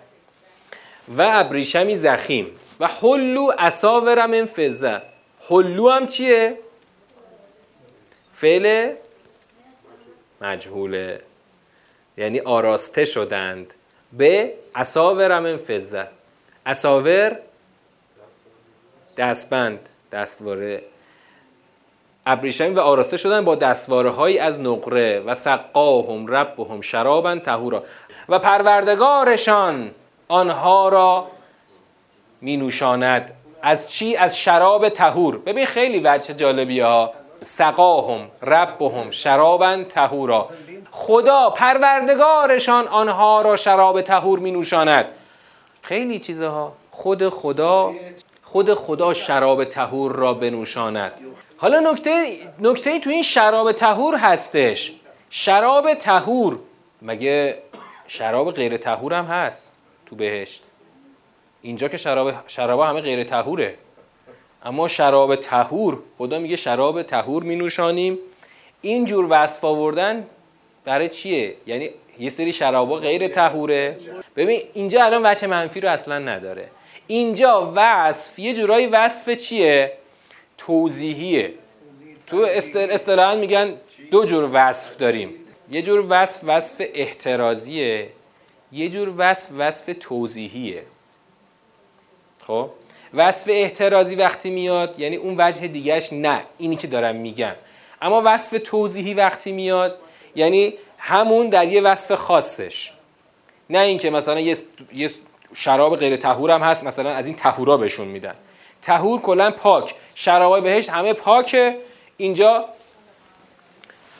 و ابریشمی زخیم. و حلو اساور من فزه حلو هم چیه؟ فعل مجهوله. یعنی آراسته شدند. به اساور من فزه اساور دستبند دستواره. ابریشمی و آراسته شدن با دستواره هایی از نقره و سقاهم ربهم شرابا تهورا و پروردگارشان آنها را می نوشاند. از چی؟ از شراب تهور ببین خیلی وجه جالبی ها. سقاهم ربهم شرابا تهورا خدا پروردگارشان آنها را شراب تهور می نوشاند خیلی چیزها خود خدا خود خدا شراب تهور را بنوشاند. حالا نکته نکته تو این شراب تهور هستش. شراب تهور مگه شراب غیر تهور هم هست تو بهشت؟ اینجا که شراب شراب همه غیر تهوره اما شراب تهور خدا میگه شراب تهور می نوشانیم این جور وصف آوردن برای چیه؟ یعنی یه سری شرابا غیر تهوره ببین اینجا الان وجه منفی رو اصلا نداره. اینجا وصف یه جورایی وصف چیه؟ توضیحیه. تو اصطلاحا میگن دو جور وصف داریم. یه جور وصف وصف احترازیه یه جور وصف وصف توضیحیه. خب؟ وصف احترازی وقتی میاد یعنی اون وجه دیگهش نه. اینی که دارم میگم. اما وصف توضیحی وقتی میاد یعنی همون در یه وصف خاصش. نه اینکه مثلا یه, شراب غیر تهور هم هست مثلا از این تهورا بهشون میدن. تهور کلا پاک. شرابای بهش همه پاکه. اینجا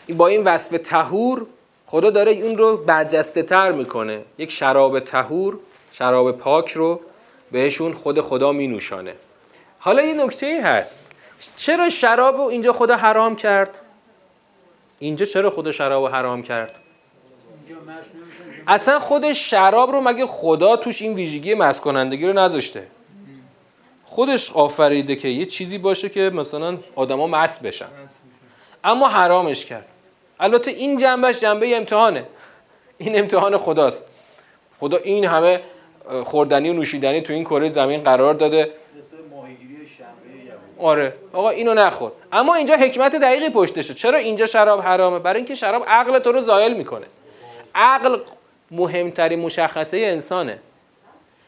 با این وصف تهور خدا داره اون رو برجسته تر می‌کنه. یک شراب تهور شراب پاک رو بهشون خود خدا می نوشانه حالا یه نکته ای هست. چرا شراب رو اینجا خدا حرام کرد؟ اینجا چرا خدا شراب رو حرام کرد؟ اصلا خود شراب رو مگه خدا توش این ویژگی مست کنندگی رو نذاشته؟ خودش آفریده که یه چیزی باشه که مثلا آدما مست بشن. اما حرامش کرد. البته این جنبش جنبه امتحانه. این امتحان خداست. خدا این همه خوردنی و نوشیدنی تو این کره زمین قرار داده. آره. آقا اینو نخور. اما اینجا حکمت دقیقی پشتشه. چرا اینجا شراب حرامه؟ برای اینکه شراب عقل تو رو زایل می‌کنه. عقل مهمترین مشخصه انسانه.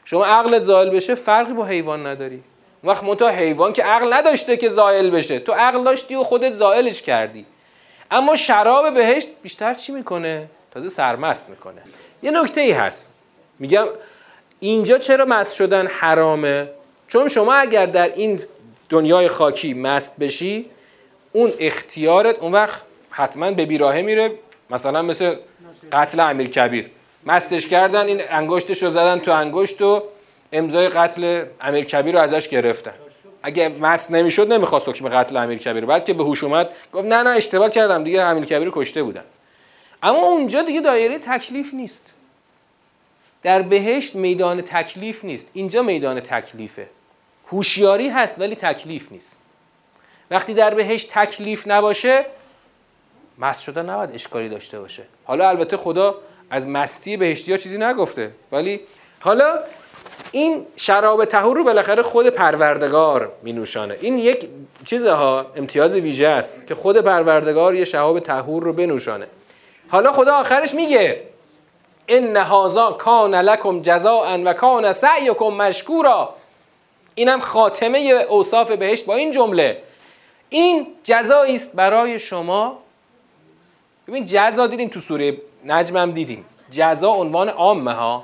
شما عقلت زایل بشه فرقی با حیوان نداری. وقت منتها حیوان که عقل نداشته که زائل بشه. تو عقل داشتی و خودت زائلش کردی. اما شراب بهشت بیشتر چی می‌کنه؟ تازه سرمست می‌کنه. یه نکته ای هست. میگم اینجا چرا مست شدن حرامه؟ چون شما اگر در این دنیای خاکی مست بشی اون اختیارت اون وقت حتما به بیراهه میره مثلا مثل قتل امیر کبیر. مستش کردن این انگشتش رو زدن تو انگشت و امضای قتل امیر کبیر رو ازش گرفتن. اگه مست نمی‌شد نمی‌خواست حکم قتل امیر کبیر. بعد که به هوش اومد گفت نه نه اشتباه کردم دیگه امیر کبیر رو کشته بودن. اما اونجا دیگه دایره تکلیف نیست. در بهشت میدان تکلیف نیست. اینجا میدان تکلیفه. هوشیاری هست ولی تکلیف نیست. وقتی در بهشت تکلیف نباشه مست شدن نباید اشکالی داشته باشه. حالا البته خدا از مستی بهشتی ها چیزی نگفته ولی حالا این شراب تهور رو بالاخره خود پروردگار می نوشانه این یک چیزها امتیاز ویژه است که خود پروردگار یه شراب تهور رو بنوشانه. حالا خدا آخرش میگه ان هذا کان لکم جزاء و کان سعیکم مشکورا اینم خاتمه اوصاف بهشت با این جمله. این جزایی است برای شما. ببین جزا دیدیم تو سوره نجم هم دیدیم جزا عنوان عامه ها.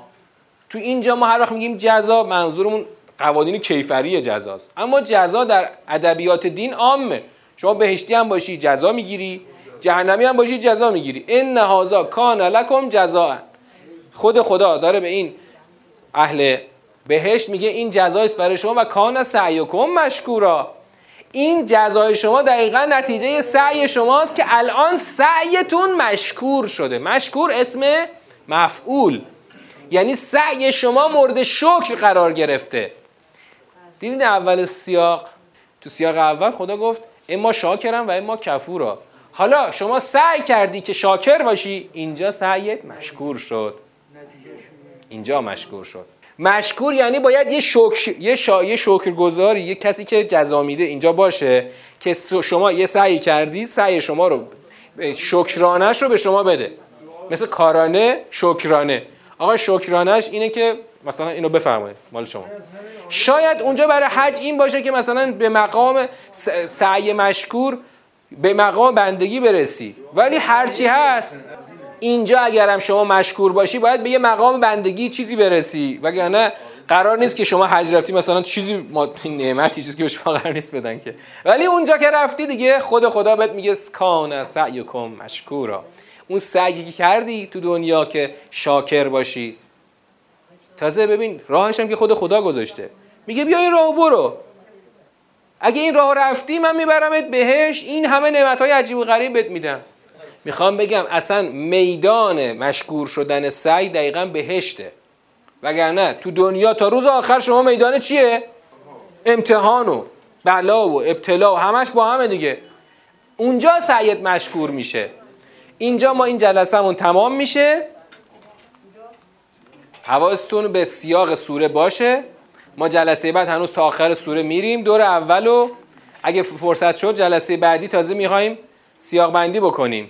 تو اینجا ما هر وقت میگیم جزا منظورمون قوانین کیفری جزاست. اما جزا در ادبیات دین عامه. شما بهشتی هم باشی جزا می‌گیری. جهنمی هم باشی جزا می‌گیری. ان هاذا کان لکم جزاء. خود خدا داره به این اهل بهشت میگه این جزایست برای شما و کان سعیکم مشکورا. این جزای شما دقیقا نتیجه سعی شماست که الان سعیتون مشکور شده. مشکور اسم مفعول. یعنی سعی شما مورد شکر قرار گرفته. دیدین اول سیاق؟ تو سیاق اول خدا گفت اما شاکرم و اما کفورا. حالا شما سعی کردی که شاکر باشی اینجا سعیت مشکور شد. اینجا مشکور شد. مشکور یعنی باید یه شکر یه, شا... یه شکرگزاری یه کسی که جزا میده اینجا باشه که شما یه سعی کردی سعی شما رو شکرانش رو به شما بده. مثل کارانه شکرانه. آقا شکرانش اینه که مثلا اینو بفرمایید مال شما. شاید اونجا برای حج این باشه که مثلا به مقام سعی مشکور به مقام بندگی برسی. ولی هرچی هست اینجا اگرم شما مشکور باشی باید به یه مقام بندگی چیزی برسی. وگرنه قرار نیست که شما حج رفتی مثلا چیزی نعمتی چیزی که به شما قرار نیست بدن که. ولی اونجا که رفتی دیگه خود خدا بهت میگه کان سعیکم مشکورا. اون سعی که کردی تو دنیا که شاکر باشی. تازه ببین راهش هم که خود خدا گذاشته. میگه بیا این راه برو. اگه این راه رفتی من میبرمت بهش. این همه نعمت های عجیب و غریب بهت میدم. می‌خوام بگم اصلا میدان مشکور شدن سعی دقیقا بهشته. وگرنه تو دنیا تا روز آخر شما میدان چیه؟ امتحان و بلا و ابتلا و همش با همه دیگه. اونجا سعیت مشکور میشه. اینجا ما این جلسهمون تمام میشه. حواستون به سیاق سوره باشه. ما جلسه بعد هنوز تا آخر سوره میریم. دور اولو اگه فرصت شد جلسه بعدی تازه می‌خوایم سیاق بندی بکنیم.